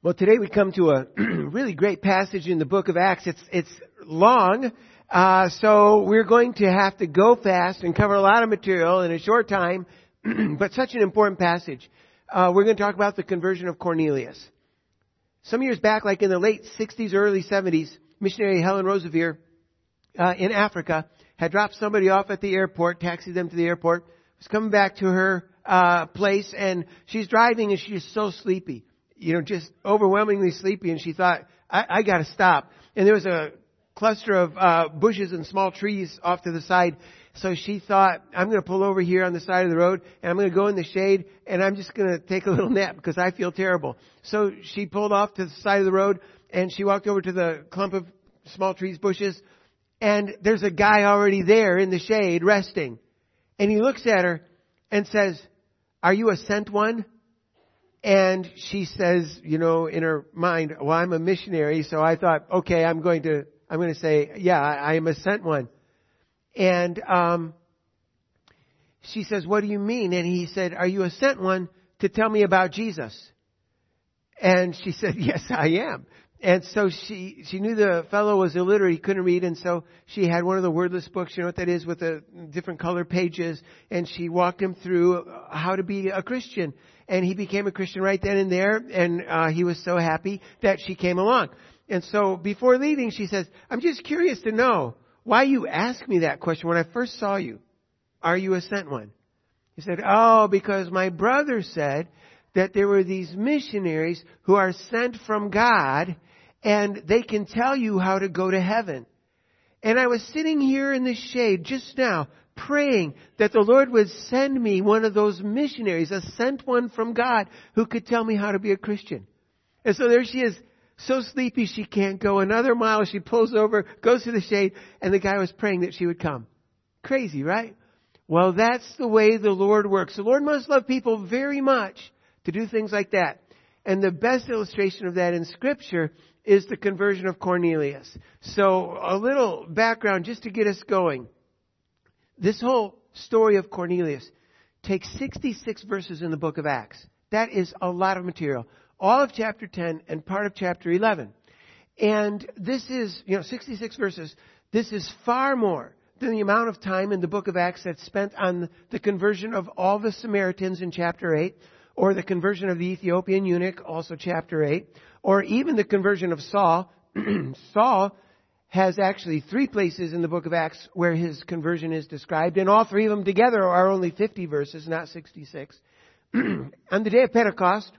Well, today we come to a really great passage in the book of Acts. It's, it's long, uh, so we're going to have to go fast and cover a lot of material in a short time, but such an important passage. Uh, we're going to talk about the conversion of Cornelius. Some years back, like in the late 60s, early 70s, missionary Helen Roseveare uh, in Africa had dropped somebody off at the airport, taxied them to the airport, was coming back to her uh, place, and she's driving and she's so sleepy you know, just overwhelmingly sleepy, and she thought, I, I got to stop. And there was a cluster of uh, bushes and small trees off to the side. So she thought, I'm going to pull over here on the side of the road, and I'm going to go in the shade, and I'm just going to take a little nap because I feel terrible. So she pulled off to the side of the road, and she walked over to the clump of small trees, bushes, and there's a guy already there in the shade resting. And he looks at her and says, Are you a sent one? And she says, you know, in her mind, well, I'm a missionary, so I thought, okay, I'm going to, I'm going to say, yeah, I, I am a sent one. And, um, she says, what do you mean? And he said, are you a sent one to tell me about Jesus? And she said, yes, I am. And so she, she knew the fellow was illiterate, he couldn't read, and so she had one of the wordless books, you know what that is, with the different color pages, and she walked him through how to be a Christian. And he became a Christian right then and there, and uh, he was so happy that she came along. And so before leaving, she says, I'm just curious to know why you asked me that question when I first saw you. Are you a sent one? He said, Oh, because my brother said that there were these missionaries who are sent from God and they can tell you how to go to heaven. And I was sitting here in the shade just now praying that the Lord would send me one of those missionaries, a sent one from God who could tell me how to be a Christian. And so there she is, so sleepy she can't go another mile. She pulls over, goes to the shade, and the guy was praying that she would come. Crazy, right? Well, that's the way the Lord works. The Lord must love people very much to do things like that. And the best illustration of that in scripture is the conversion of Cornelius. So a little background just to get us going. This whole story of Cornelius takes 66 verses in the book of Acts. That is a lot of material. All of chapter 10 and part of chapter 11. And this is, you know, 66 verses. This is far more than the amount of time in the book of Acts that's spent on the conversion of all the Samaritans in chapter 8, or the conversion of the Ethiopian eunuch, also chapter 8, or even the conversion of Saul. Saul has actually three places in the book of Acts where his conversion is described, and all three of them together are only 50 verses, not 66. On the day of Pentecost,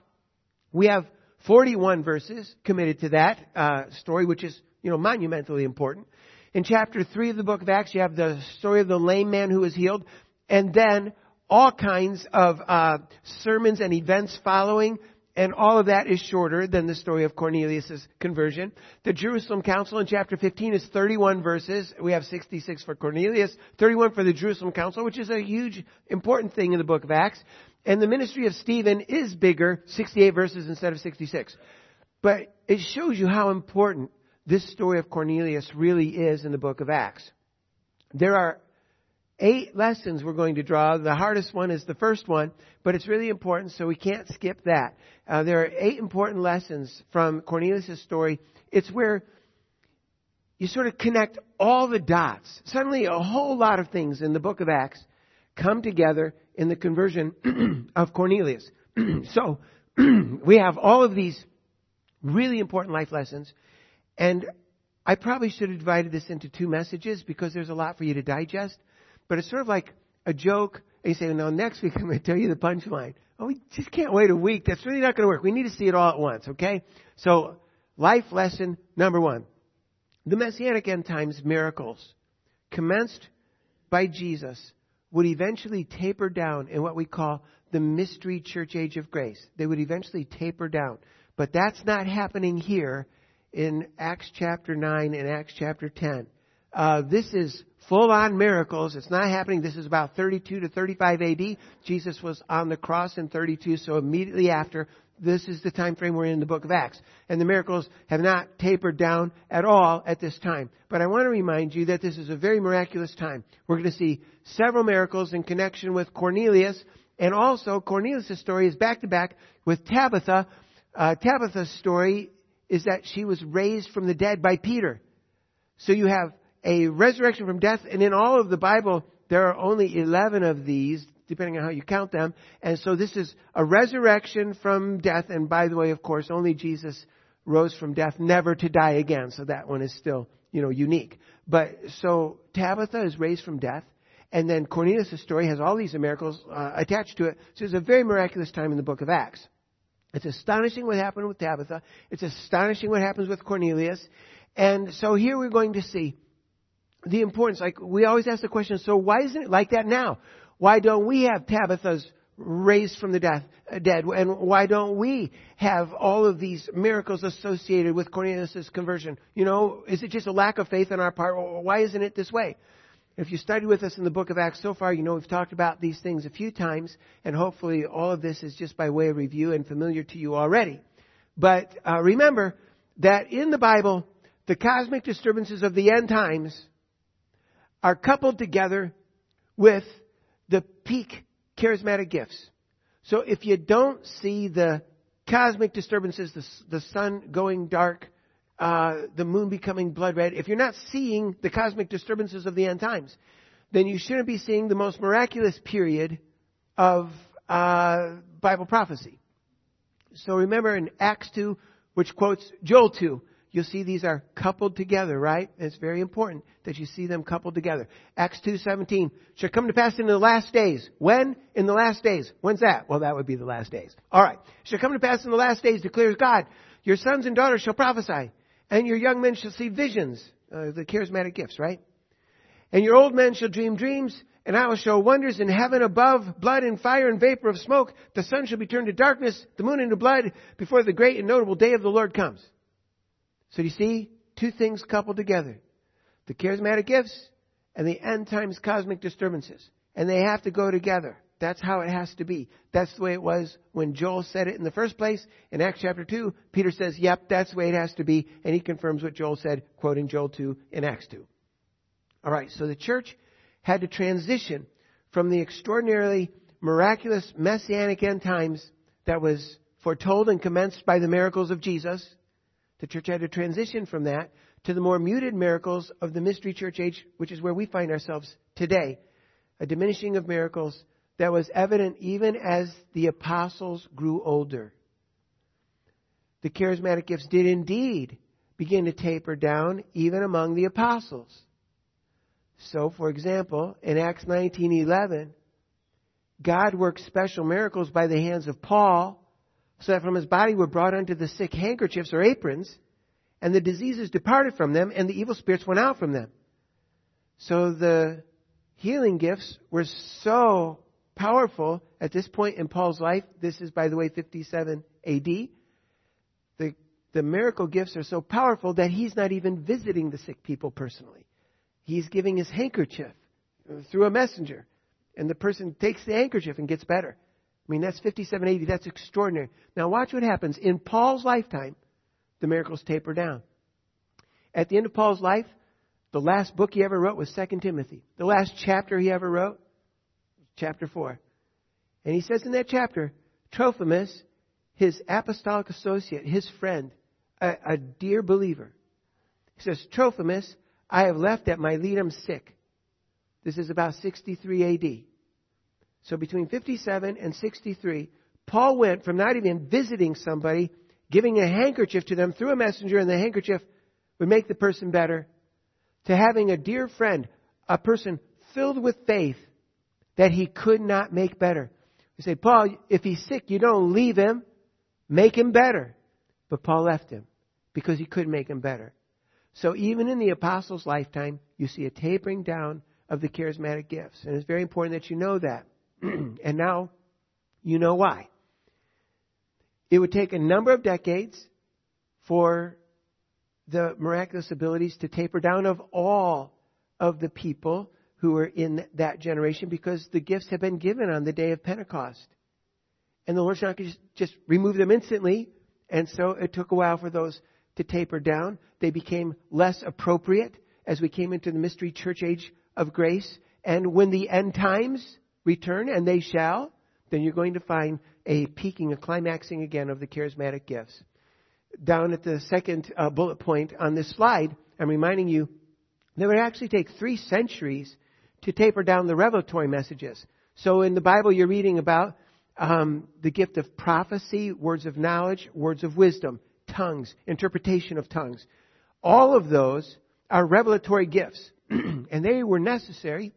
we have 41 verses committed to that uh, story, which is, you know, monumentally important. In chapter 3 of the book of Acts, you have the story of the lame man who was healed, and then all kinds of uh, sermons and events following, and all of that is shorter than the story of Cornelius' conversion. The Jerusalem Council in chapter 15 is 31 verses. We have 66 for Cornelius, 31 for the Jerusalem Council, which is a huge, important thing in the book of Acts. And the ministry of Stephen is bigger, 68 verses instead of 66. But it shows you how important this story of Cornelius really is in the book of Acts. There are eight lessons we're going to draw. The hardest one is the first one, but it's really important, so we can't skip that. Uh, there are eight important lessons from Cornelius' story. It's where you sort of connect all the dots. Suddenly, a whole lot of things in the book of Acts come together in the conversion of Cornelius. so, we have all of these really important life lessons, and I probably should have divided this into two messages because there's a lot for you to digest. But it's sort of like a joke. And you say, no, next week I'm going to tell you the punchline. Oh, we just can't wait a week. That's really not going to work. We need to see it all at once, okay? So, life lesson number one. The Messianic end times miracles commenced by Jesus would eventually taper down in what we call the mystery church age of grace. They would eventually taper down. But that's not happening here in Acts chapter 9 and Acts chapter 10. Uh, this is full on miracles. It's not happening. This is about 32 to 35 AD. Jesus was on the cross in 32, so immediately after, this is the time frame we're in the book of Acts. And the miracles have not tapered down at all at this time. But I want to remind you that this is a very miraculous time. We're going to see several miracles in connection with Cornelius, and also Cornelius' story is back to back with Tabitha, uh, Tabitha's story is that she was raised from the dead by Peter. So you have a resurrection from death, and in all of the Bible, there are only 11 of these, depending on how you count them. And so this is a resurrection from death, and by the way, of course, only Jesus rose from death, never to die again. So that one is still, you know, unique. But so Tabitha is raised from death. And then Cornelius' story has all these miracles uh, attached to it. So it's a very miraculous time in the book of Acts. It's astonishing what happened with Tabitha. It's astonishing what happens with Cornelius. And so here we're going to see the importance. Like we always ask the question, so why isn't it like that now? Why don't we have Tabitha's raised from the death, uh, dead? And why don't we have all of these miracles associated with Cornelius' conversion? You know, is it just a lack of faith on our part? Or why isn't it this way? If you studied with us in the book of Acts so far, you know we've talked about these things a few times, and hopefully all of this is just by way of review and familiar to you already. But uh, remember that in the Bible, the cosmic disturbances of the end times are coupled together with the peak charismatic gifts. So if you don't see the cosmic disturbances, the, the sun going dark, uh, the moon becoming blood red, if you're not seeing the cosmic disturbances of the end times, then you shouldn't be seeing the most miraculous period of uh, Bible prophecy. So remember in Acts 2, which quotes Joel 2, you'll see these are coupled together, right? it's very important that you see them coupled together. Acts 2:17 shall come to pass in the last days. When? In the last days. When's that? Well, that would be the last days. All right. Shall come to pass in the last days, declares God. Your sons and daughters shall prophesy, and your young men shall see visions. Uh, the charismatic gifts, right? And your old men shall dream dreams, and I will show wonders in heaven above, blood and fire and vapor of smoke. The sun shall be turned to darkness, the moon into blood, before the great and notable day of the Lord comes. So you see? Two things coupled together. The charismatic gifts and the end times cosmic disturbances. And they have to go together. That's how it has to be. That's the way it was when Joel said it in the first place. In Acts chapter 2, Peter says, yep, that's the way it has to be. And he confirms what Joel said, quoting Joel 2 in Acts 2. Alright, so the church had to transition from the extraordinarily miraculous messianic end times that was foretold and commenced by the miracles of Jesus the church had to transition from that to the more muted miracles of the mystery church age, which is where we find ourselves today. A diminishing of miracles that was evident even as the apostles grew older. The charismatic gifts did indeed begin to taper down even among the apostles. So, for example, in Acts 19:11, God worked special miracles by the hands of Paul so that from his body were brought unto the sick handkerchiefs or aprons, and the diseases departed from them, and the evil spirits went out from them. So the healing gifts were so powerful at this point in Paul's life. This is, by the way, 57 AD. The, the miracle gifts are so powerful that he's not even visiting the sick people personally. He's giving his handkerchief through a messenger, and the person takes the handkerchief and gets better. I mean, that's 5780. That's extraordinary. Now, watch what happens. In Paul's lifetime, the miracles taper down. At the end of Paul's life, the last book he ever wrote was 2 Timothy. The last chapter he ever wrote, chapter 4. And he says in that chapter, Trophimus, his apostolic associate, his friend, a, a dear believer, he says, Trophimus, I have left at Miletum sick. This is about 63 AD. So between 57 and 63, Paul went from not even visiting somebody, giving a handkerchief to them through a messenger, and the handkerchief would make the person better, to having a dear friend, a person filled with faith that he could not make better. You say, Paul, if he's sick, you don't leave him, make him better. But Paul left him because he couldn't make him better. So even in the apostles' lifetime, you see a tapering down of the charismatic gifts. And it's very important that you know that. and now you know why. It would take a number of decades for the miraculous abilities to taper down of all of the people who were in that generation because the gifts had been given on the day of Pentecost. And the Lord's not going to just remove them instantly. And so it took a while for those to taper down. They became less appropriate as we came into the mystery church age of grace. And when the end times return, and they shall, then you're going to find a peaking, a climaxing again of the charismatic gifts. Down at the second uh, bullet point on this slide, I'm reminding you that it would actually take three centuries to taper down the revelatory messages. So in the Bible, you're reading about um, the gift of prophecy, words of knowledge, words of wisdom, tongues, interpretation of tongues. All of those are revelatory gifts, and they were necessary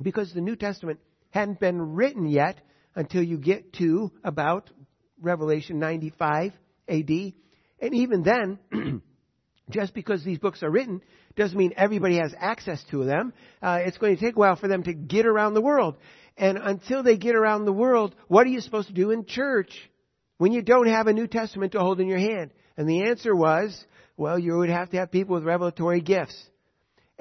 because the New Testament hadn't been written yet until you get to about Revelation 95 AD. And even then, just because these books are written doesn't mean everybody has access to them. Uh, it's going to take a while for them to get around the world. And until they get around the world, what are you supposed to do in church when you don't have a New Testament to hold in your hand? And the answer was, well, you would have to have people with revelatory gifts.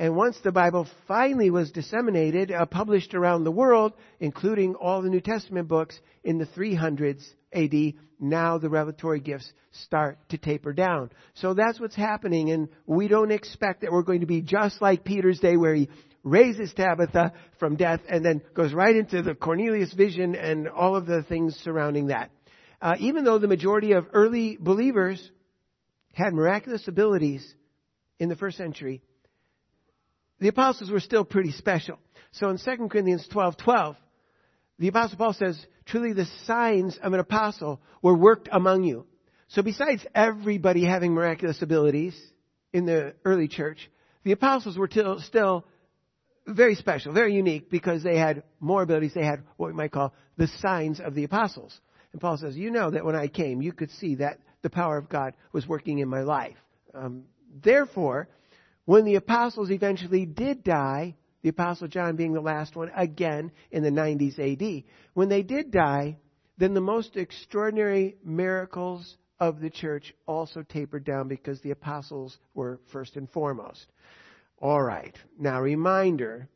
And once the Bible finally was disseminated, uh, published around the world, including all the New Testament books in the 300s AD, now the revelatory gifts start to taper down. So that's what's happening, and we don't expect that we're going to be just like Peter's day where he raises Tabitha from death and then goes right into the Cornelius vision and all of the things surrounding that. Uh, even though the majority of early believers had miraculous abilities in the first century, the apostles were still pretty special. So in 2 Corinthians 12 12, the apostle Paul says, truly the signs of an apostle were worked among you. So besides everybody having miraculous abilities in the early church, the apostles were still very special, very unique because they had more abilities. They had what we might call the signs of the apostles. And Paul says, you know that when I came, you could see that the power of God was working in my life. Um, therefore, when the apostles eventually did die, the apostle John being the last one again in the 90s AD, when they did die, then the most extraordinary miracles of the church also tapered down because the apostles were first and foremost. All right. Now, reminder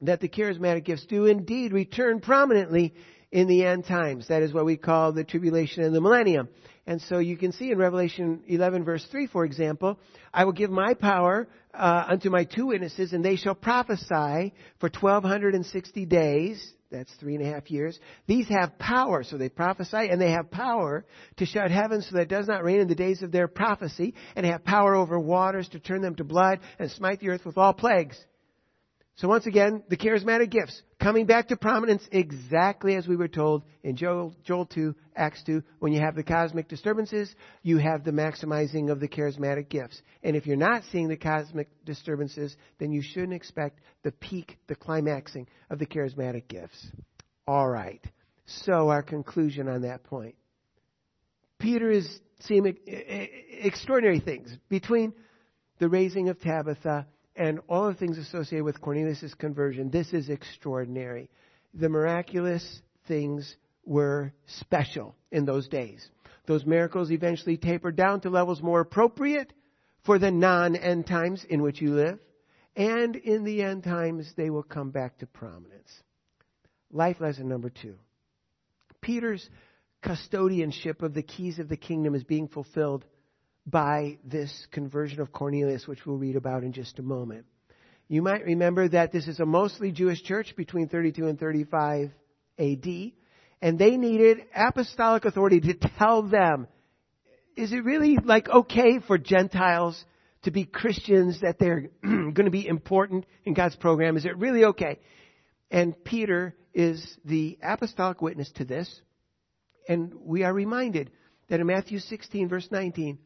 that the charismatic gifts do indeed return prominently in the end times. That is what we call the tribulation and the millennium. And so you can see in Revelation 11 verse 3, for example, I will give my power uh, unto my two witnesses and they shall prophesy for 1260 days. That's three and a half years. These have power, so they prophesy, and they have power to shut heaven so that it does not rain in the days of their prophecy, and have power over waters to turn them to blood and smite the earth with all plagues. So once again, the charismatic gifts coming back to prominence exactly as we were told in Joel, Joel 2, Acts 2. When you have the cosmic disturbances, you have the maximizing of the charismatic gifts. And if you're not seeing the cosmic disturbances, then you shouldn't expect the peak, the climaxing of the charismatic gifts. All right. So our conclusion on that point. Peter is seeing extraordinary things between the raising of Tabitha and all the things associated with Cornelius' conversion. This is extraordinary. The miraculous things were special in those days. Those miracles eventually tapered down to levels more appropriate for the non end times in which you live. And in the end times, they will come back to prominence. Life lesson number two Peter's custodianship of the keys of the kingdom is being fulfilled by this conversion of Cornelius, which we'll read about in just a moment. You might remember that this is a mostly Jewish church between 32 and 35 AD, and they needed apostolic authority to tell them, is it really like okay for Gentiles to be Christians, that they're going to be important in God's program? Is it really okay? And Peter is the apostolic witness to this. And we are reminded that in Matthew 16, verse 19,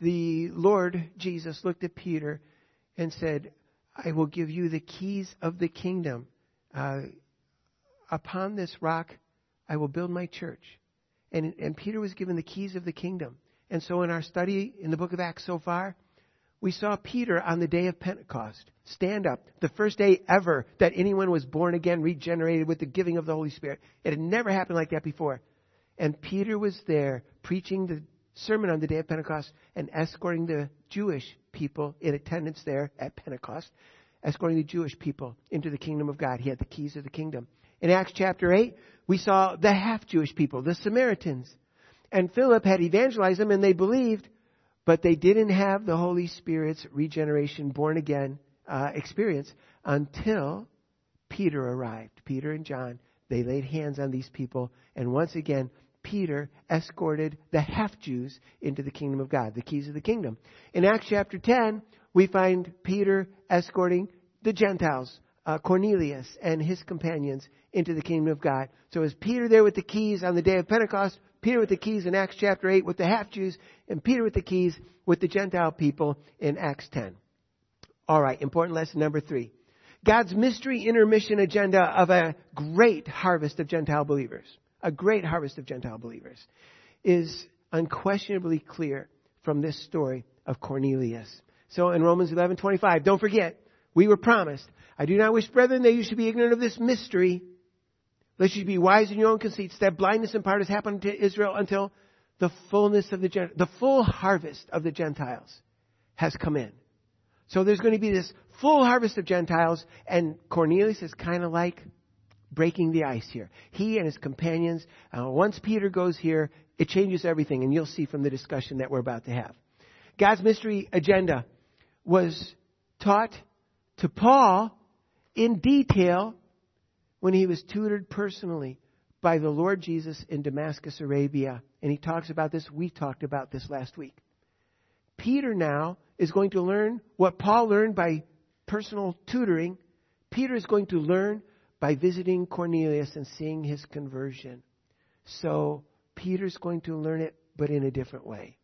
the Lord Jesus looked at Peter and said, I will give you the keys of the kingdom. Uh, upon this rock, I will build my church. And, and Peter was given the keys of the kingdom. And so in our study in the book of Acts so far, we saw Peter on the day of Pentecost stand up, the first day ever that anyone was born again, regenerated with the giving of the Holy Spirit. It had never happened like that before. And Peter was there preaching the sermon on the day of Pentecost and escorting the Jewish people in attendance there at Pentecost, escorting the Jewish people into the kingdom of God. He had the keys of the kingdom. In Acts chapter 8, we saw the half Jewish people, the Samaritans. And Philip had evangelized them and they believed, but they didn't have the Holy Spirit's regeneration, born again uh, experience until Peter arrived. Peter and John, they laid hands on these people, and once again, Peter escorted the half Jews into the kingdom of God, the keys of the kingdom. In Acts chapter 10, we find Peter escorting the Gentiles, uh, Cornelius and his companions into the kingdom of God. So is Peter there with the keys on the day of Pentecost, Peter with the keys in Acts chapter 8 with the half Jews, and Peter with the keys with the Gentile people in Acts 10. All right, important lesson number three. God's mystery intermission agenda of a great harvest of Gentile believers, a great harvest of Gentile believers, is unquestionably clear from this story of Cornelius. So in Romans 11:25, don't forget, we were promised, I do not wish, brethren, that you should be ignorant of this mystery, lest you be wise in your own conceits, that blindness in part has happened to Israel until the fullness of the the full harvest of the Gentiles has come in. So there's going to be this full harvest of Gentiles, and Cornelius is kind of like breaking the ice here. He and his companions, uh, once Peter goes here, it changes everything, and you'll see from the discussion that we're about to have. God's mystery agenda was taught to Paul in detail when he was tutored personally by the Lord Jesus in Damascus, Arabia. And he talks about this. We talked about this last week. Peter now is going to learn what Paul learned by personal tutoring. Peter is going to learn by visiting Cornelius and seeing his conversion. So Peter's going to learn it, but in a different way.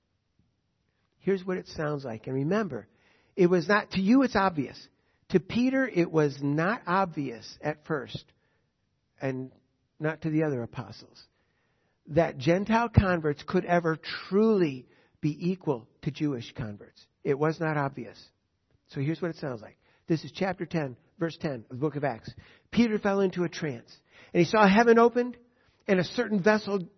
Here's what it sounds like. And remember, it was not, to you it's obvious. To Peter, it was not obvious at first, and not to the other apostles, that Gentile converts could ever truly be equal to Jewish converts. It was not obvious. So here's what it sounds like. This is chapter 10, verse 10 of the book of Acts. Peter fell into a trance, and he saw heaven opened and a certain vessel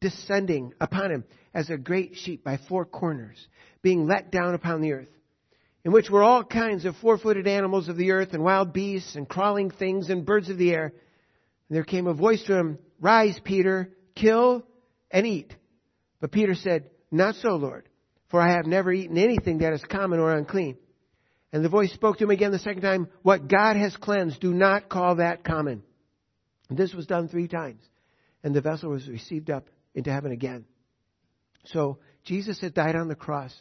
descending upon him as a great sheet by four corners, being let down upon the earth, in which were all kinds of four footed animals of the earth, and wild beasts, and crawling things, and birds of the air. And there came a voice to him, Rise, Peter, kill and eat. But Peter said, Not so, Lord for I have never eaten anything that is common or unclean. And the voice spoke to him again the second time, What God has cleansed, do not call that common. And this was done three times. And the vessel was received up into heaven again. So Jesus had died on the cross.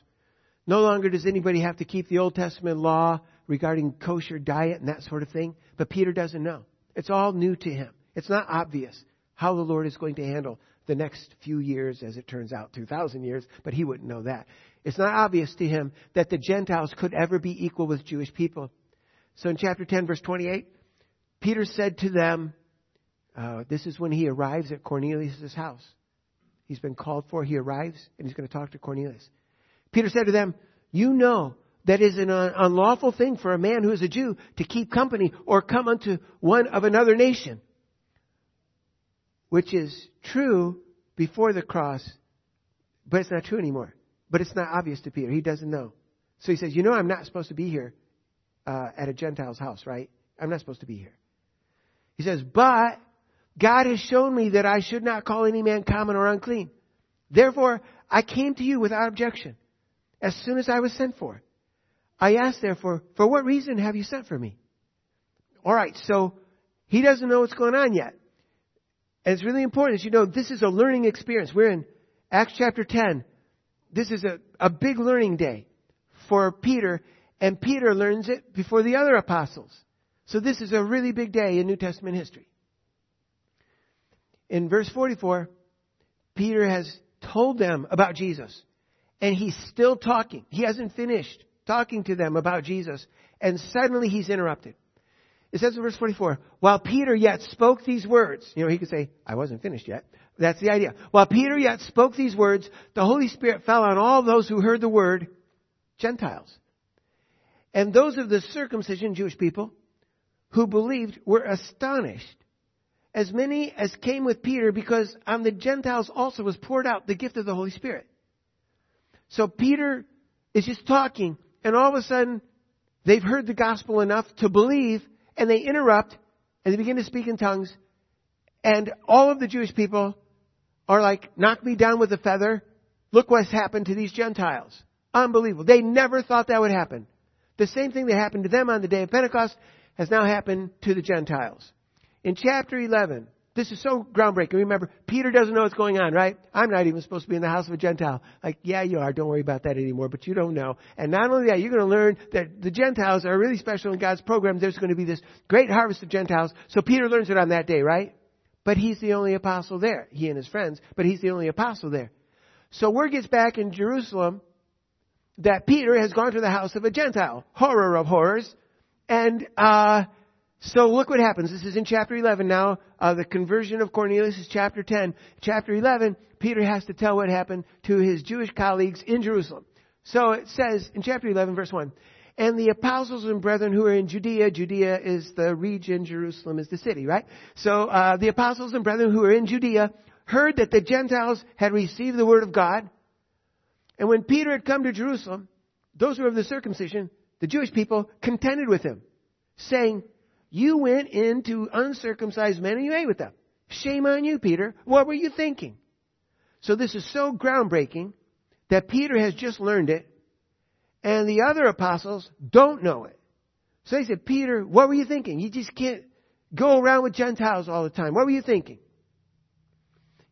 No longer does anybody have to keep the Old Testament law regarding kosher diet and that sort of thing. But Peter doesn't know. It's all new to him. It's not obvious how the Lord is going to handle the next few years, as it turns out, 2,000 years, but he wouldn't know that. It's not obvious to him that the Gentiles could ever be equal with Jewish people. So in chapter 10, verse 28, Peter said to them, uh, this is when he arrives at Cornelius' house. He's been called for. He arrives and he's going to talk to Cornelius. Peter said to them, You know that is an unlawful thing for a man who is a Jew to keep company or come unto one of another nation which is true before the cross, but it's not true anymore. But it's not obvious to Peter. He doesn't know. So he says, You know, I'm not supposed to be here uh, at a Gentile's house, right? I'm not supposed to be here. He says, But God has shown me that I should not call any man common or unclean. Therefore, I came to you without objection as soon as I was sent for. I asked, therefore, For what reason have you sent for me? All right, so he doesn't know what's going on yet. And it's really important as you know, this is a learning experience. We're in Acts chapter 10. This is a, a big learning day for Peter, and Peter learns it before the other apostles. So this is a really big day in New Testament history. In verse 44, Peter has told them about Jesus, and he's still talking. He hasn't finished talking to them about Jesus, and suddenly he's interrupted. It says in verse 44, while Peter yet spoke these words, you know, he could say, I wasn't finished yet. That's the idea. While Peter yet spoke these words, the Holy Spirit fell on all those who heard the word, Gentiles. And those of the circumcision, Jewish people, who believed were astonished. As many as came with Peter, because on the Gentiles also was poured out the gift of the Holy Spirit. So Peter is just talking, and all of a sudden, they've heard the gospel enough to believe, and they interrupt and they begin to speak in tongues. And all of the Jewish people are like, knock me down with a feather. Look what's happened to these Gentiles. Unbelievable. They never thought that would happen. The same thing that happened to them on the day of Pentecost has now happened to the Gentiles. In chapter 11 This is so groundbreaking. Remember, Peter doesn't know what's going on, right? I'm not even supposed to be in the house of a Gentile. Like, yeah, you are. Don't worry about that anymore, but you don't know. And not only that, you're going to learn that the Gentiles are really special in God's program. There's going to be this great harvest of Gentiles. So Peter learns it on that day, right? But he's the only apostle there. He and his friends, but he's the only apostle there. So word gets back in Jerusalem that Peter has gone to the house of a Gentile. Horror of horrors. And, uh, so look what happens. This is in chapter 11 now. Uh, the conversion of Cornelius is chapter 10. Chapter 11, Peter has to tell what happened to his Jewish colleagues in Jerusalem. So it says in chapter 11, verse 1, and the apostles and brethren who are in Judea, Judea is the region, Jerusalem is the city, right? So uh, the apostles and brethren who are in Judea heard that the Gentiles had received the word of God. And when Peter had come to Jerusalem, those who were of the circumcision, the Jewish people, contended with him, saying, you went into uncircumcised men and you ate with them. Shame on you, Peter. What were you thinking? So this is so groundbreaking that Peter has just learned it and the other apostles don't know it. So they said, Peter, what were you thinking? You just can't go around with Gentiles all the time. What were you thinking?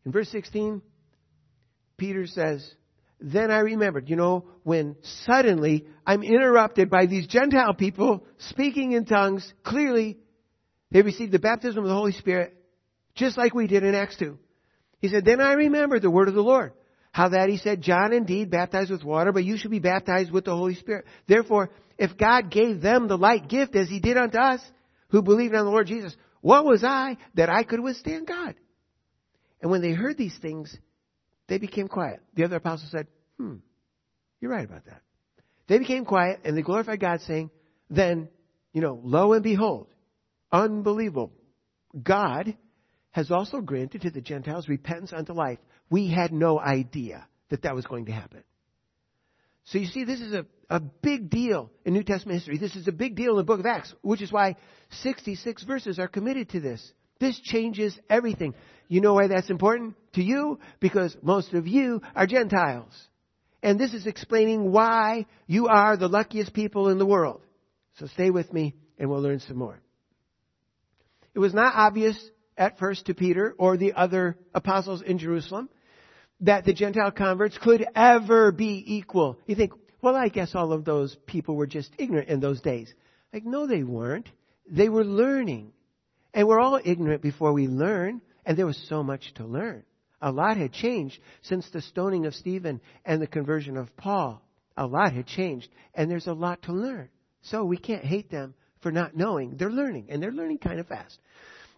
In verse 16, Peter says, then I remembered, you know, when suddenly I'm interrupted by these Gentile people speaking in tongues. Clearly, they received the baptism of the Holy Spirit, just like we did in Acts 2. He said, then I remembered the word of the Lord. How that he said, John indeed baptized with water, but you should be baptized with the Holy Spirit. Therefore, if God gave them the light gift as he did unto us, who believed on the Lord Jesus, what was I that I could withstand God? And when they heard these things, they became quiet. The other apostles said, Hmm, you're right about that. They became quiet and they glorified God, saying, Then, you know, lo and behold, unbelievable. God has also granted to the Gentiles repentance unto life. We had no idea that that was going to happen. So you see, this is a, a big deal in New Testament history. This is a big deal in the book of Acts, which is why 66 verses are committed to this. This changes everything. You know why that's important to you? Because most of you are Gentiles. And this is explaining why you are the luckiest people in the world. So stay with me and we'll learn some more. It was not obvious at first to Peter or the other apostles in Jerusalem that the Gentile converts could ever be equal. You think, well, I guess all of those people were just ignorant in those days. Like, no, they weren't. They were learning. And we're all ignorant before we learn, and there was so much to learn. A lot had changed since the stoning of Stephen and the conversion of Paul. A lot had changed, and there's a lot to learn. So we can't hate them for not knowing. They're learning, and they're learning kind of fast.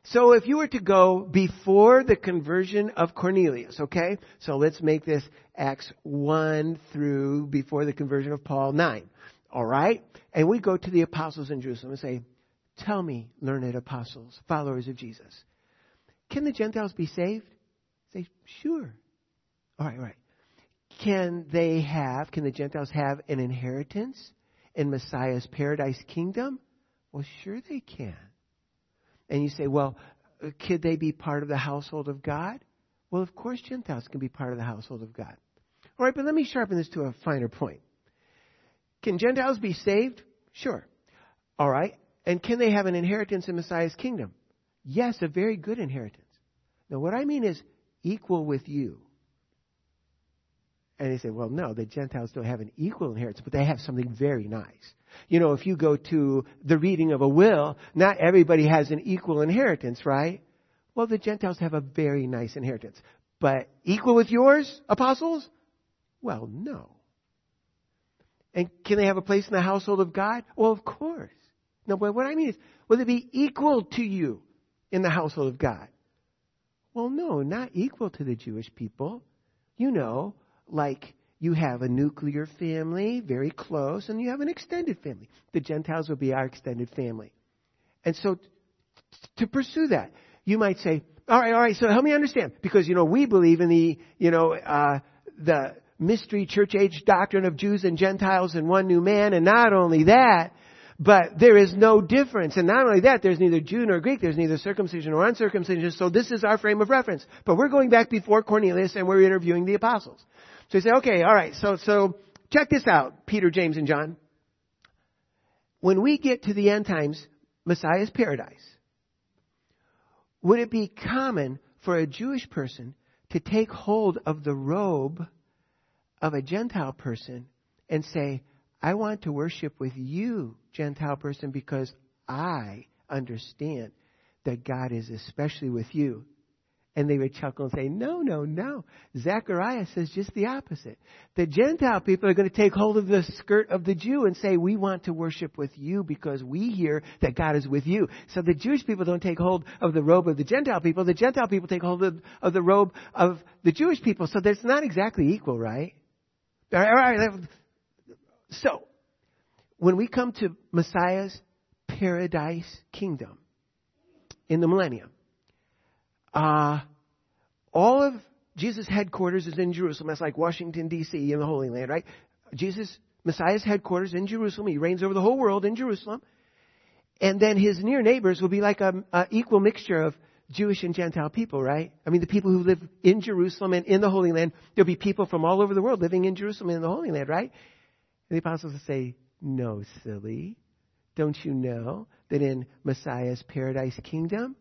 So if you were to go before the conversion of Cornelius, okay? So let's make this Acts 1 through before the conversion of Paul 9. Alright? And we go to the apostles in Jerusalem and say, Tell me, learned apostles, followers of Jesus, can the Gentiles be saved? Say, sure. All right, all right. Can they have, can the Gentiles have an inheritance in Messiah's paradise kingdom? Well, sure they can. And you say, well, could they be part of the household of God? Well, of course, Gentiles can be part of the household of God. All right, but let me sharpen this to a finer point. Can Gentiles be saved? Sure. All right. And can they have an inheritance in Messiah's kingdom? Yes, a very good inheritance. Now, what I mean is equal with you. And they say, well, no, the Gentiles don't have an equal inheritance, but they have something very nice. You know, if you go to the reading of a will, not everybody has an equal inheritance, right? Well, the Gentiles have a very nice inheritance. But equal with yours, apostles? Well, no. And can they have a place in the household of God? Well, of course. No, but what I mean is, will they be equal to you in the household of God? Well, no, not equal to the Jewish people. You know, like you have a nuclear family, very close, and you have an extended family. The Gentiles will be our extended family. And so, t- to pursue that, you might say, all right, all right, so help me understand. Because, you know, we believe in the, you know, uh, the mystery church age doctrine of Jews and Gentiles and one new man, and not only that, but there is no difference. And not only that, there's neither Jew nor Greek. There's neither circumcision or uncircumcision. So this is our frame of reference. But we're going back before Cornelius and we're interviewing the apostles. So you say, okay, all right. So, so check this out, Peter, James, and John. When we get to the end times, Messiah's paradise, would it be common for a Jewish person to take hold of the robe of a Gentile person and say, I want to worship with you, Gentile person, because I understand that God is especially with you. And they would chuckle and say, no, no, no. Zechariah says just the opposite. The Gentile people are going to take hold of the skirt of the Jew and say, we want to worship with you because we hear that God is with you. So the Jewish people don't take hold of the robe of the Gentile people. The Gentile people take hold of, of the robe of the Jewish people. So that's not exactly equal, right? All right. So, when we come to Messiah's paradise kingdom in the millennium, uh, all of Jesus' headquarters is in Jerusalem. That's like Washington, D.C. in the Holy Land, right? Jesus, Messiah's headquarters in Jerusalem. He reigns over the whole world in Jerusalem. And then his near neighbors will be like an equal mixture of Jewish and Gentile people, right? I mean, the people who live in Jerusalem and in the Holy Land, there'll be people from all over the world living in Jerusalem and in the Holy Land, right? And the apostles will say, no, silly. Don't you know that in Messiah's paradise kingdom,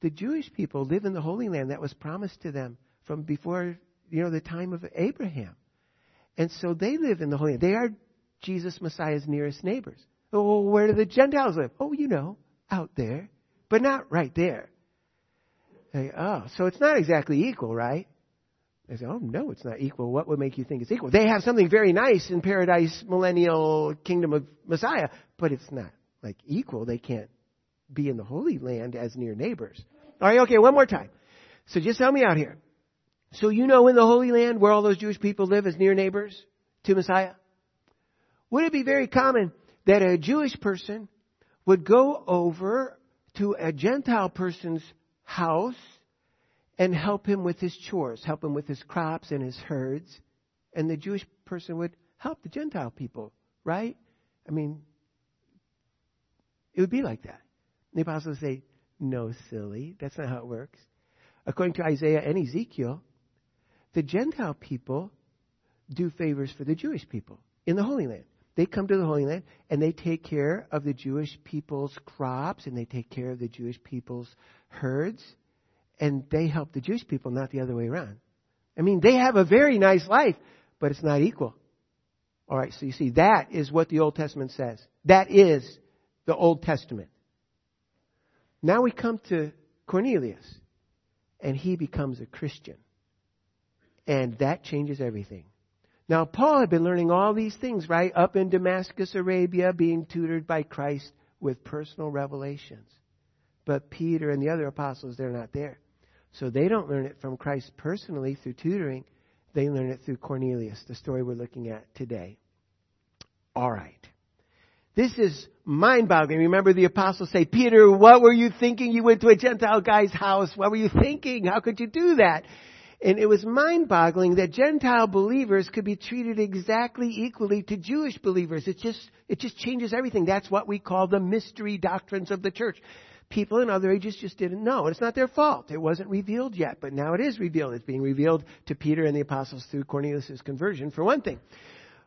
the Jewish people live in the Holy Land that was promised to them from before, you know, the time of Abraham. And so they live in the Holy Land. They are Jesus, Messiah's nearest neighbors. Oh, where do the Gentiles live? Oh, you know, out there, but not right there. Say, oh, so it's not exactly equal, right? They say, oh, no, it's not equal. What would make you think it's equal? They have something very nice in paradise, millennial kingdom of Messiah, but it's not like equal. They can't be in the Holy Land as near neighbors. All right, okay, one more time. So just help me out here. So you know in the Holy Land where all those Jewish people live as near neighbors to Messiah? Would it be very common that a Jewish person would go over to a Gentile person's house and help him with his chores, help him with his crops and his herds, and the Jewish person would help the Gentile people, right? I mean, it would be like that. The apostles say, No, silly. That's not how it works. According to Isaiah and Ezekiel, the Gentile people do favors for the Jewish people in the Holy Land. They come to the Holy Land and they take care of the Jewish people's crops and they take care of the Jewish people's herds and they help the Jewish people, not the other way around. I mean, they have a very nice life, but it's not equal. All right, so you see, that is what the Old Testament says. That is the Old Testament. Now we come to Cornelius, and he becomes a Christian. And that changes everything. Now, Paul had been learning all these things, right? Up in Damascus, Arabia, being tutored by Christ with personal revelations. But Peter and the other apostles, they're not there. So they don't learn it from Christ personally through tutoring. They learn it through Cornelius, the story we're looking at today. All right. This is mind boggling. Remember the apostles say, Peter, what were you thinking? You went to a Gentile guy's house. What were you thinking? How could you do that? And it was mind boggling that Gentile believers could be treated exactly equally to Jewish believers. It just, it just changes everything. That's what we call the mystery doctrines of the church. People in other ages just didn't know. And It's not their fault. It wasn't revealed yet, but now it is revealed. It's being revealed to Peter and the apostles through Cornelius' conversion, for one thing.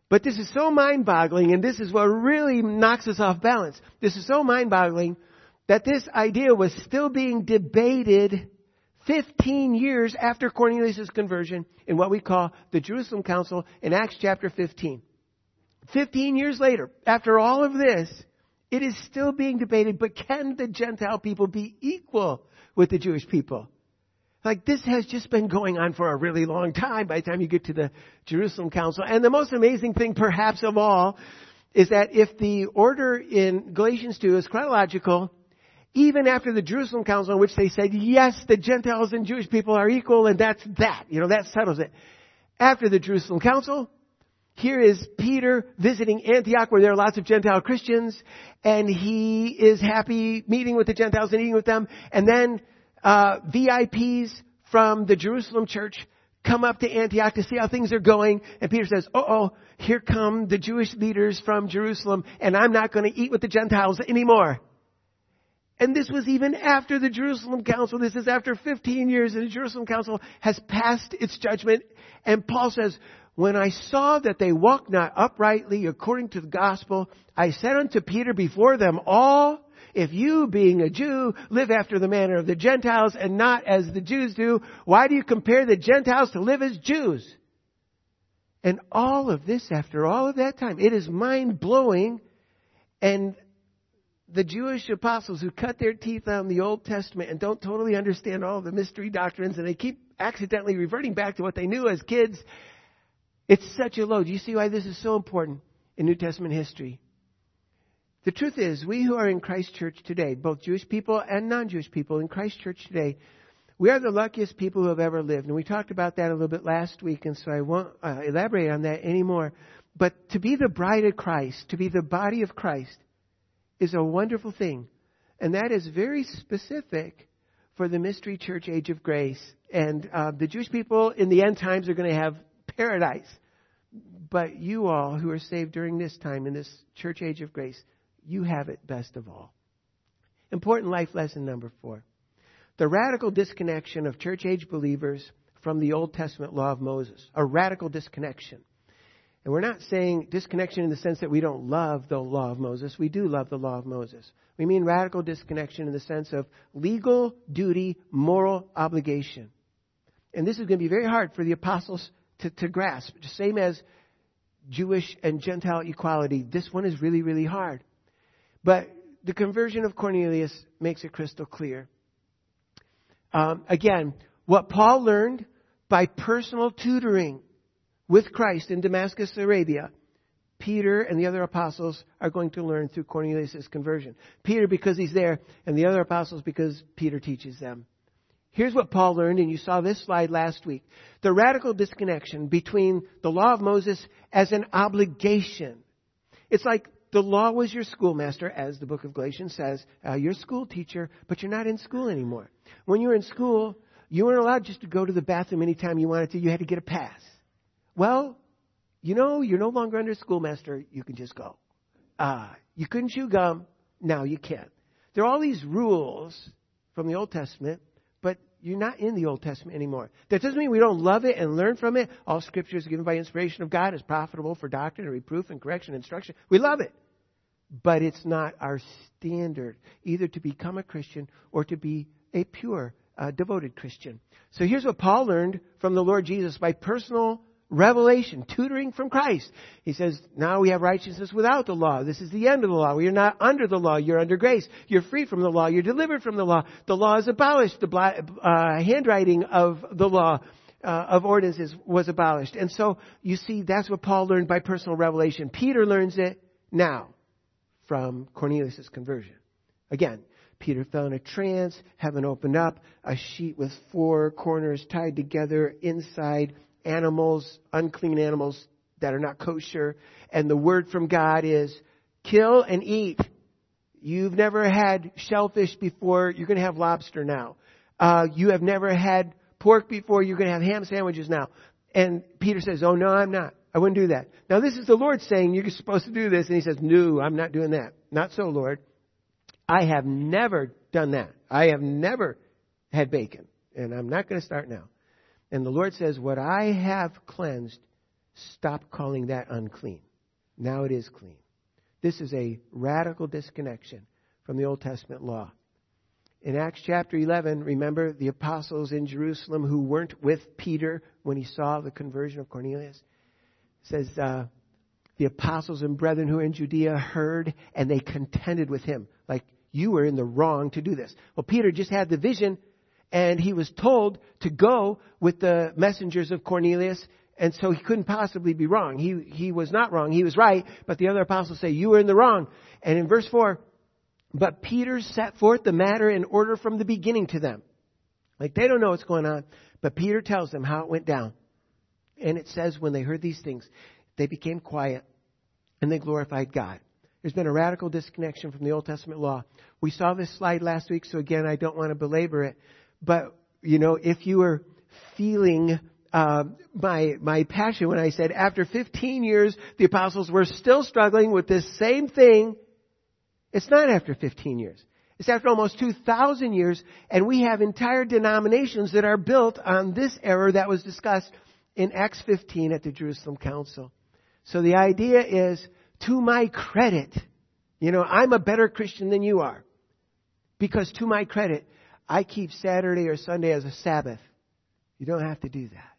But this is so mind boggling, and this is what really knocks us off balance. This is so mind boggling that this idea was still being debated 15 years after Cornelius' conversion in what we call the Jerusalem Council in Acts chapter 15. 15 years later, after all of this, it is still being debated, but can the Gentile people be equal with the Jewish people? Like this has just been going on for a really long time by the time you get to the Jerusalem Council. And the most amazing thing perhaps of all is that if the order in Galatians 2 is chronological, even after the Jerusalem Council in which they said, yes, the Gentiles and Jewish people are equal and that's that, you know, that settles it. After the Jerusalem Council, here is Peter visiting Antioch where there are lots of Gentile Christians and he is happy meeting with the Gentiles and eating with them. And then uh, VIPs from the Jerusalem church come up to Antioch to see how things are going. And Peter says, uh oh, here come the Jewish leaders from Jerusalem and I'm not going to eat with the Gentiles anymore. And this was even after the Jerusalem Council. This is after 15 years and the Jerusalem Council has passed its judgment. And Paul says, when I saw that they walked not uprightly according to the gospel, I said unto Peter before them all, If you, being a Jew, live after the manner of the Gentiles and not as the Jews do, why do you compare the Gentiles to live as Jews? And all of this after all of that time, it is mind blowing. And the Jewish apostles who cut their teeth on the Old Testament and don't totally understand all the mystery doctrines and they keep accidentally reverting back to what they knew as kids, it's such a load. You see why this is so important in New Testament history? The truth is, we who are in Christ Church today, both Jewish people and non-Jewish people in Christ Church today, we are the luckiest people who have ever lived. And we talked about that a little bit last week, and so I won't uh, elaborate on that anymore. But to be the bride of Christ, to be the body of Christ, is a wonderful thing. And that is very specific for the mystery church age of grace. And uh, the Jewish people in the end times are going to have paradise. But you all who are saved during this time in this church age of grace, you have it best of all. Important life lesson number four. The radical disconnection of church age believers from the Old Testament law of Moses. A radical disconnection. And we're not saying disconnection in the sense that we don't love the law of Moses. We do love the law of Moses. We mean radical disconnection in the sense of legal duty, moral obligation. And this is going to be very hard for the apostles to, to grasp. Same as Jewish and Gentile equality. This one is really, really hard. But the conversion of Cornelius makes it crystal clear. Um, again, what Paul learned by personal tutoring with Christ in Damascus, Arabia, Peter and the other apostles are going to learn through Cornelius' conversion. Peter because he's there, and the other apostles because Peter teaches them. Here's what Paul learned, and you saw this slide last week. The radical disconnection between the law of Moses as an obligation. It's like the law was your schoolmaster, as the book of Galatians says, uh, your school teacher, but you're not in school anymore. When you were in school, you weren't allowed just to go to the bathroom anytime you wanted to. You had to get a pass. Well, you know, you're no longer under schoolmaster. You can just go. Uh, you couldn't chew gum. Now you can. There are all these rules from the Old Testament, you're not in the Old Testament anymore. That doesn't mean we don't love it and learn from it. All scripture is given by inspiration of God, is profitable for doctrine and reproof and correction and instruction. We love it but it's not our standard either to become a Christian or to be a pure, uh, devoted Christian. So here's what Paul learned from the Lord Jesus by personal revelation, tutoring from Christ. He says, now we have righteousness without the law. This is the end of the law. You're not under the law. You're under grace. You're free from the law. You're delivered from the law. The law is abolished. The uh, handwriting of the law uh, of ordinances was abolished. And so you see, that's what Paul learned by personal revelation. Peter learns it now from Cornelius' conversion. Again, Peter fell in a trance, heaven opened up, a sheet with four corners tied together inside animals, unclean animals that are not kosher, and the word from God is, kill and eat. You've never had shellfish before, you're going to have lobster now. Uh, you have never had pork before, you're going to have ham sandwiches now. And Peter says, oh no, I'm not. I wouldn't do that. Now this is the Lord saying you're supposed to do this. And he says, no, I'm not doing that. Not so, Lord. I have never done that. I have never had bacon. And I'm not going to start now. And the Lord says, what I have cleansed, stop calling that unclean. Now it is clean. This is a radical disconnection from the Old Testament law. In Acts chapter 11, remember the apostles in Jerusalem who weren't with Peter when he saw the conversion of Cornelius? says, uh, the apostles and brethren who are in Judea heard and they contended with him. Like, you were in the wrong to do this. Well, Peter just had the vision and he was told to go with the messengers of Cornelius and so he couldn't possibly be wrong. He, he was not wrong. He was right, but the other apostles say, you were in the wrong. And in verse 4, but Peter set forth the matter in order from the beginning to them. Like they don't know what's going on, but Peter tells them how it went down. And it says when they heard these things, they became quiet and they glorified God. There's been a radical disconnection from the Old Testament law. We saw this slide last week, so again, I don't want to belabor it. But, you know, if you were feeling uh, my my passion when I said after 15 years the apostles were still struggling with this same thing, it's not after 15 years. It's after almost 2,000 years, and we have entire denominations that are built on this error that was discussed in Acts 15 at the Jerusalem Council. So the idea is, to my credit, you know, I'm a better Christian than you are. because to my credit, I keep Saturday or Sunday as a Sabbath. You don't have to do that.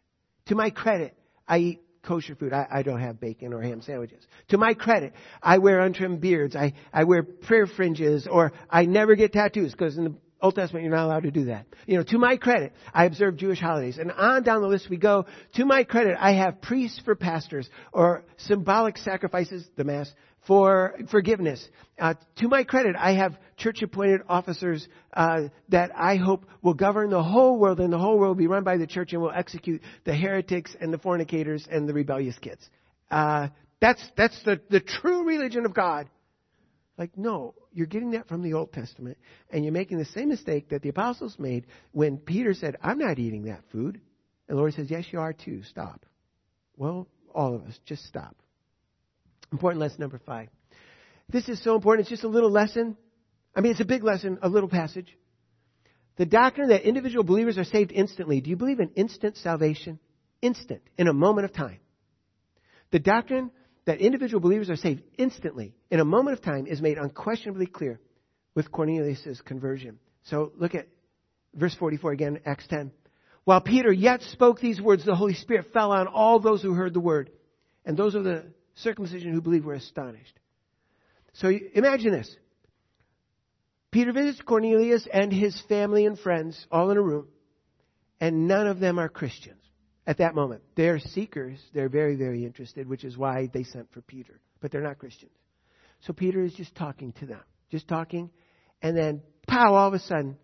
To my credit, I eat kosher food. I, I don't have bacon or ham sandwiches. To my credit, I wear untrimmed beards. I, I wear prayer fringes or I never get tattoos because in the Old Testament, you're not allowed to do that. You know, to my credit, I observe Jewish holidays. And on down the list we go. To my credit, I have priests for pastors or symbolic sacrifices, the Mass, for forgiveness. Uh, to my credit, I have church appointed officers uh, that I hope will govern the whole world, and the whole world will be run by the church and will execute the heretics and the fornicators and the rebellious kids. Uh, that's that's the, the true religion of God. Like, no, you're getting that from the Old Testament, and you're making the same mistake that the apostles made when Peter said, I'm not eating that food. And the Lord says, Yes, you are too. Stop. Well, all of us, just stop. Important lesson number five. This is so important. It's just a little lesson. I mean, it's a big lesson, a little passage. The doctrine that individual believers are saved instantly. Do you believe in instant salvation? Instant, in a moment of time. The doctrine that individual believers are saved instantly in a moment of time is made unquestionably clear with Cornelius' conversion. So look at verse 44 again, Acts 10. While Peter yet spoke these words, the Holy Spirit fell on all those who heard the word. And those are the circumcision who believed were astonished. So imagine this. Peter visits Cornelius and his family and friends all in a room, and none of them are Christians at that moment. They're seekers. They're very, very interested, which is why they sent for Peter. But they're not Christians. So Peter is just talking to them, just talking. And then, pow, all of a sudden,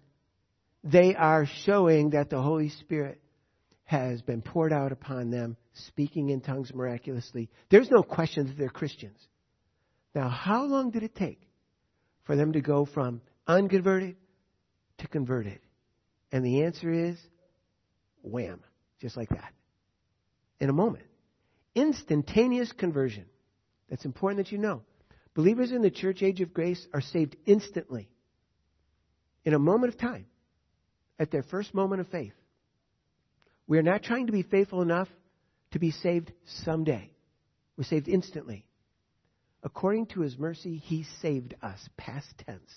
they are showing that the Holy Spirit has been poured out upon them, speaking in tongues miraculously. There's no question that they're Christians. Now, how long did it take for them to go from unconverted to converted? And the answer is wham. Just like that. In a moment. Instantaneous conversion. That's important that you know. Believers in the church age of grace are saved instantly. In a moment of time. At their first moment of faith. We are not trying to be faithful enough to be saved someday. We're saved instantly. According to his mercy, he saved us. Past tense.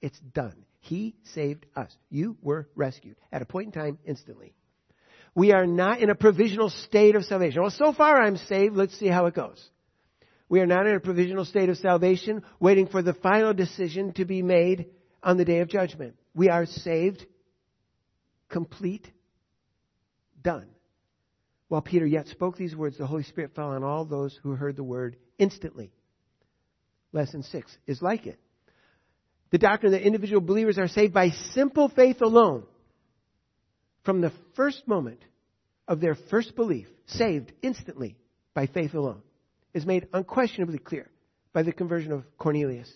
It's done. He saved us. You were rescued at a point in time instantly. We are not in a provisional state of salvation. Well, so far I'm saved. Let's see how it goes. We are not in a provisional state of salvation, waiting for the final decision to be made on the day of judgment. We are saved, complete, done. While Peter yet spoke these words, the Holy Spirit fell on all those who heard the word instantly. Lesson six is like it. The doctrine that individual believers are saved by simple faith alone from the first moment of their first belief, saved instantly by faith alone, is made unquestionably clear by the conversion of Cornelius.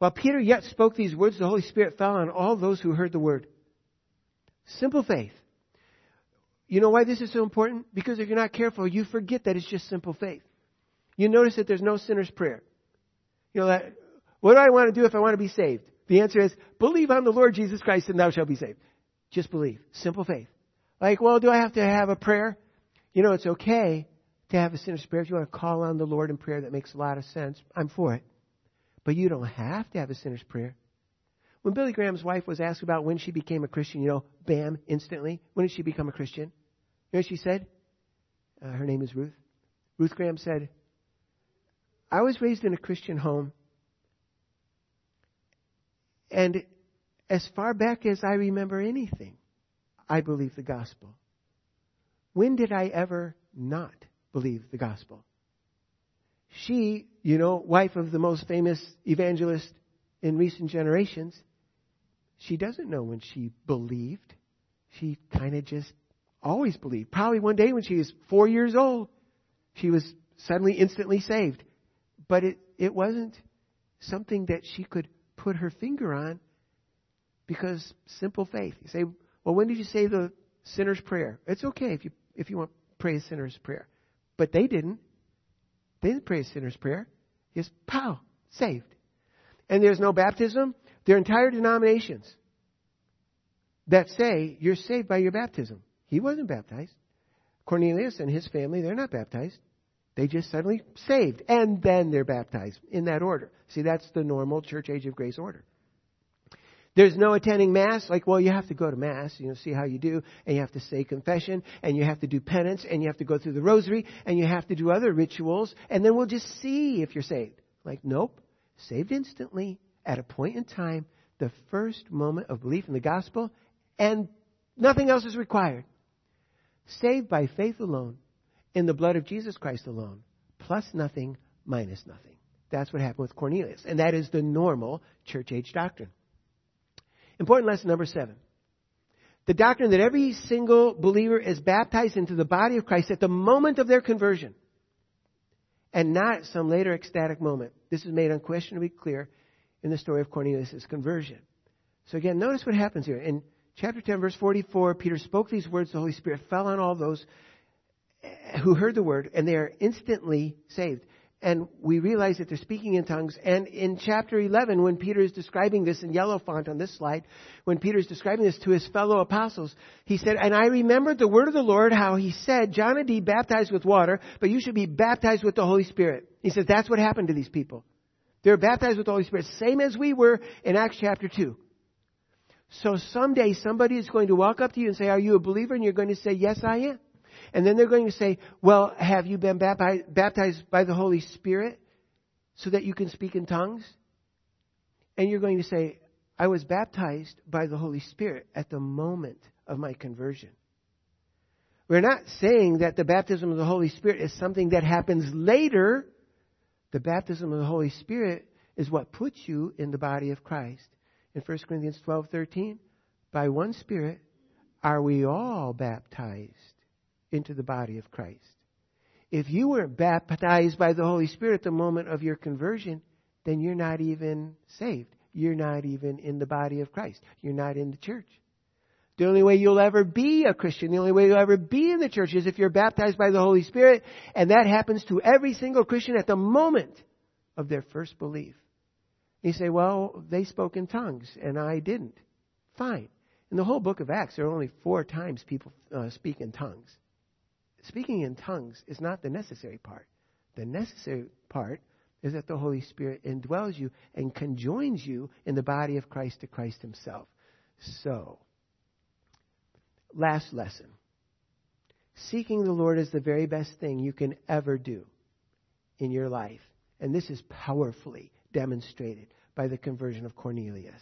While Peter yet spoke these words, the Holy Spirit fell on all those who heard the word. Simple faith. You know why this is so important? Because if you're not careful, you forget that it's just simple faith. You notice that there's no sinner's prayer. You know that, what do I want to do if I want to be saved? The answer is, believe on the Lord Jesus Christ and thou shalt be saved. Just believe. Simple faith. Like, well, do I have to have a prayer? You know, it's okay to have a sinner's prayer. If you want to call on the Lord in prayer, that makes a lot of sense. I'm for it. But you don't have to have a sinner's prayer. When Billy Graham's wife was asked about when she became a Christian, you know, bam, instantly. When did she become a Christian? You know she said? Uh, her name is Ruth. Ruth Graham said, I was raised in a Christian home. And as far back as I remember anything, I believe the gospel. When did I ever not believe the gospel? She, you know, wife of the most famous evangelist in recent generations, she doesn't know when she believed. She kind of just always believed. Probably one day when she was four years old, she was suddenly instantly saved. But it, it wasn't something that she could put her finger on because simple faith. You say, well, when did you say the sinner's prayer? It's okay if you if you want to pray a sinner's prayer. But they didn't. They didn't pray a sinner's prayer. Just pow, saved. And there's no baptism. Their entire denominations that say you're saved by your baptism. He wasn't baptized. Cornelius and his family, they're not baptized. They just suddenly saved. And then they're baptized in that order. See, that's the normal church age of grace order. There's no attending Mass, like, well, you have to go to Mass, you know, see how you do, and you have to say confession, and you have to do penance, and you have to go through the rosary, and you have to do other rituals, and then we'll just see if you're saved. Like, nope. Saved instantly, at a point in time, the first moment of belief in the gospel, and nothing else is required. Saved by faith alone, in the blood of Jesus Christ alone, plus nothing, minus nothing. That's what happened with Cornelius. And that is the normal church age doctrine. Important lesson number seven. The doctrine that every single believer is baptized into the body of Christ at the moment of their conversion and not at some later ecstatic moment. This is made unquestionably clear in the story of Cornelius' conversion. So again, notice what happens here. In chapter 10, verse 44, Peter spoke these words, the Holy Spirit fell on all those who heard the word, and they are instantly saved and we realize that they're speaking in tongues. And in chapter 11, when Peter is describing this in yellow font on this slide, when Peter is describing this to his fellow apostles, he said, And I remembered the word of the Lord, how he said, John indeed baptized with water, but you should be baptized with the Holy Spirit. He says, That's what happened to these people. They're baptized with the Holy Spirit, same as we were in Acts chapter 2. So someday somebody is going to walk up to you and say, Are you a believer? And you're going to say, Yes, I am. And then they're going to say, well, have you been baptized by the Holy Spirit so that you can speak in tongues? And you're going to say, I was baptized by the Holy Spirit at the moment of my conversion. We're not saying that the baptism of the Holy Spirit is something that happens later. The baptism of the Holy Spirit is what puts you in the body of Christ. In 1 Corinthians 12:13, by one Spirit are we all baptized into the body of Christ. If you weren't baptized by the Holy Spirit at the moment of your conversion, then you're not even saved. You're not even in the body of Christ. You're not in the church. The only way you'll ever be a Christian, the only way you'll ever be in the church is if you're baptized by the Holy Spirit, and that happens to every single Christian at the moment of their first belief. You say, well, they spoke in tongues, and I didn't. Fine. In the whole book of Acts, there are only four times people uh, speak in tongues speaking in tongues is not the necessary part. The necessary part is that the Holy Spirit indwells you and conjoins you in the body of Christ to Christ Himself. So, last lesson. Seeking the Lord is the very best thing you can ever do in your life. And this is powerfully demonstrated by the conversion of Cornelius.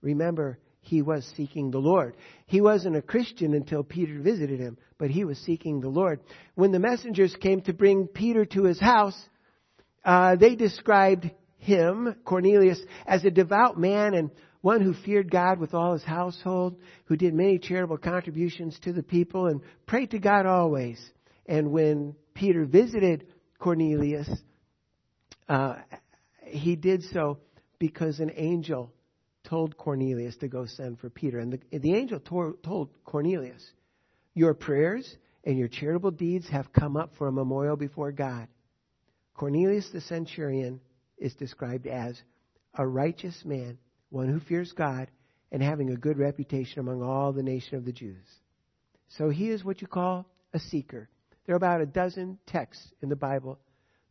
Remember, he was seeking the Lord. He wasn't a Christian until Peter visited him, but he was seeking the Lord. When the messengers came to bring Peter to his house, uh, they described him, Cornelius, as a devout man and one who feared God with all his household, who did many charitable contributions to the people and prayed to God always. And when Peter visited Cornelius, uh, he did so because an angel told Cornelius to go send for Peter. And the, the angel told Cornelius, Your prayers and your charitable deeds have come up for a memorial before God. Cornelius the centurion is described as a righteous man, one who fears God, and having a good reputation among all the nation of the Jews. So he is what you call a seeker. There are about a dozen texts in the Bible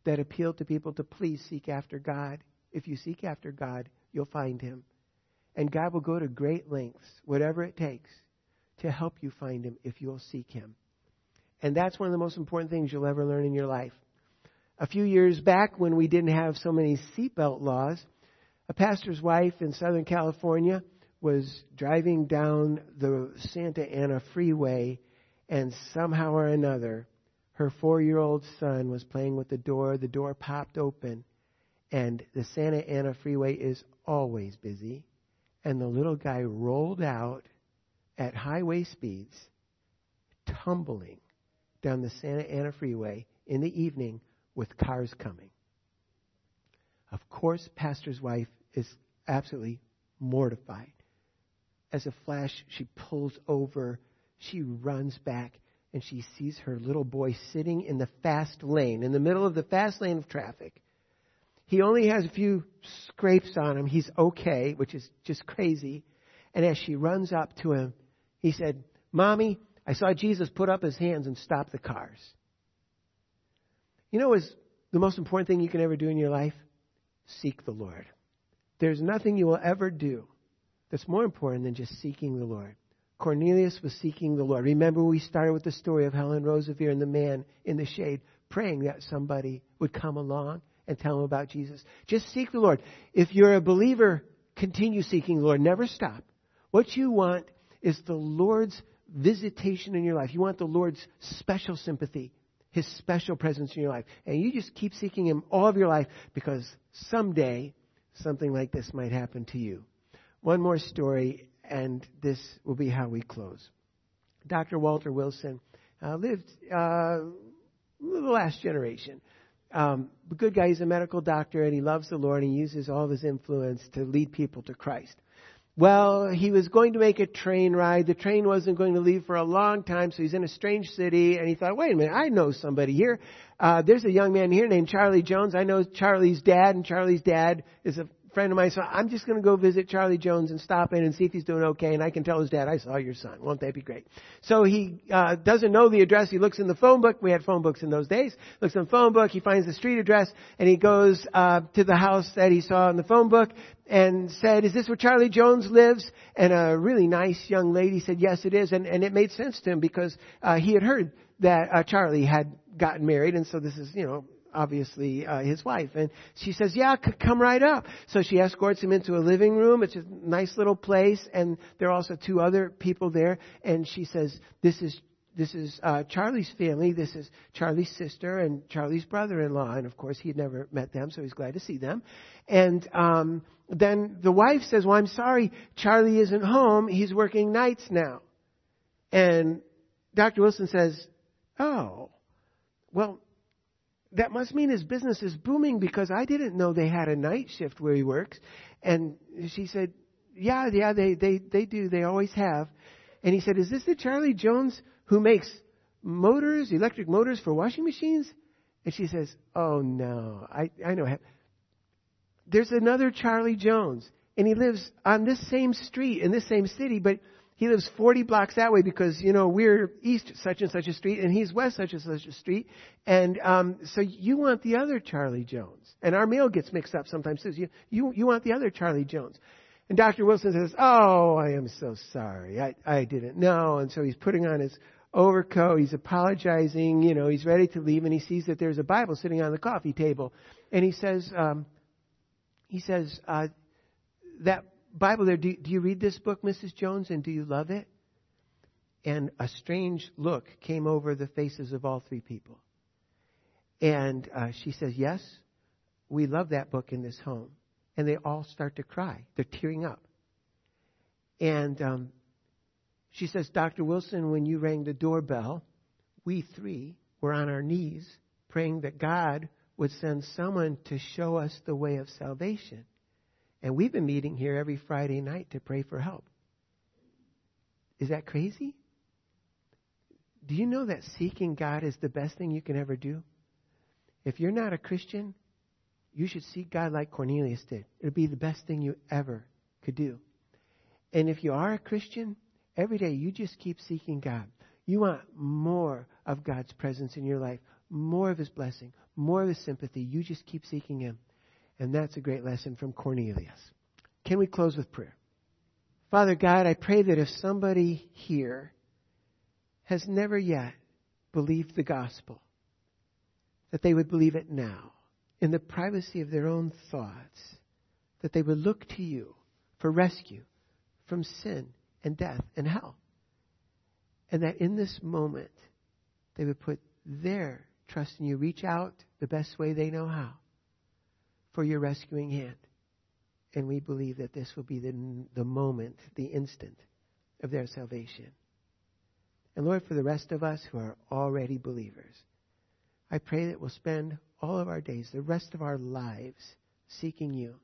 that appeal to people to please seek after God. If you seek after God, you'll find him. And God will go to great lengths, whatever it takes, to help you find Him if you'll seek Him. And that's one of the most important things you'll ever learn in your life. A few years back, when we didn't have so many seatbelt laws, a pastor's wife in Southern California was driving down the Santa Ana freeway, and somehow or another, her four year old son was playing with the door. The door popped open, and the Santa Ana freeway is always busy and the little guy rolled out at highway speeds, tumbling down the Santa Ana freeway in the evening with cars coming. Of course, pastor's wife is absolutely mortified. As a flash, she pulls over, she runs back, and she sees her little boy sitting in the fast lane, in the middle of the fast lane of traffic, he only has a few scrapes on him. He's okay, which is just crazy. And as she runs up to him, he said, Mommy, I saw Jesus put up his hands and stop the cars. You know is the most important thing you can ever do in your life? Seek the Lord. There's nothing you will ever do that's more important than just seeking the Lord. Cornelius was seeking the Lord. Remember, we started with the story of Helen Roseveare and the man in the shade praying that somebody would come along and tell him about Jesus. Just seek the Lord. If you're a believer, continue seeking the Lord. Never stop. What you want is the Lord's visitation in your life. You want the Lord's special sympathy, His special presence in your life. And you just keep seeking Him all of your life because someday something like this might happen to you. One more story, and this will be how we close. Dr. Walter Wilson uh, lived uh, the last generation. Um, a good guy. He's a medical doctor, and he loves the Lord. And he uses all of his influence to lead people to Christ. Well, he was going to make a train ride. The train wasn't going to leave for a long time, so he's in a strange city, and he thought, wait a minute, I know somebody here. Uh, there's a young man here named Charlie Jones. I know Charlie's dad, and Charlie's dad is a friend of mine, so I'm just going to go visit Charlie Jones and stop in and see if he's doing okay, and I can tell his dad, I saw your son. Won't that be great? So he uh, doesn't know the address. He looks in the phone book. We had phone books in those days. Looks in the phone book. He finds the street address, and he goes uh, to the house that he saw in the phone book and said, is this where Charlie Jones lives? And a really nice young lady said, yes, it is. And, and it made sense to him because uh, he had heard that uh, Charlie had gotten married, and so this is, you know, obviously uh, his wife. And she says, "Yeah, c- come right up." So she escorts him into a living room. It's a nice little place, and there are also two other people there. And she says, "This is." This is uh, Charlie's family. This is Charlie's sister and Charlie's brother-in-law, and of course he had never met them, so he's glad to see them. And um, then the wife says, "Well, I'm sorry, Charlie isn't home. He's working nights now." And Dr. Wilson says, "Oh, well, that must mean his business is booming because I didn't know they had a night shift where he works. And she said, yeah, yeah, they, they, they do. They always have. And he said, is this the Charlie Jones who makes motors, electric motors for washing machines? And she says, oh no, I, I know. There's another Charlie Jones and he lives on this same street in this same city, but he lives 40 blocks that way because, you know, we're east such and such a street and he's west such and such a street. And, um, so you want the other Charlie Jones. And our mail gets mixed up sometimes too. You, you, you want the other Charlie Jones. And Dr. Wilson says, Oh, I am so sorry. I, I didn't know. And so he's putting on his overcoat. He's apologizing. You know, he's ready to leave and he sees that there's a Bible sitting on the coffee table. And he says, um, he says, uh, that Bible there, do, do you read this book, Mrs. Jones, and do you love it? And a strange look came over the faces of all three people. And uh, she says, Yes, we love that book in this home. And they all start to cry. They're tearing up. And um, she says, Dr. Wilson, when you rang the doorbell, we three were on our knees praying that God would send someone to show us the way of salvation. And we've been meeting here every Friday night to pray for help. Is that crazy? Do you know that seeking God is the best thing you can ever do? If you're not a Christian, you should seek God like Cornelius did. It would be the best thing you ever could do. And if you are a Christian, every day you just keep seeking God. You want more of God's presence in your life, more of His blessing, more of His sympathy. You just keep seeking Him. And that's a great lesson from Cornelius. Can we close with prayer? Father God, I pray that if somebody here has never yet believed the gospel, that they would believe it now in the privacy of their own thoughts, that they would look to you for rescue from sin and death and hell. And that in this moment, they would put their trust in you, reach out the best way they know how for your rescuing hand. And we believe that this will be the, the moment, the instant of their salvation. And Lord, for the rest of us who are already believers, I pray that we'll spend all of our days, the rest of our lives, seeking you,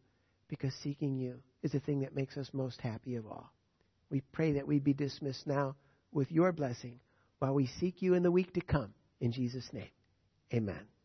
because seeking you is the thing that makes us most happy of all. We pray that we be dismissed now with your blessing while we seek you in the week to come. In Jesus' name, amen.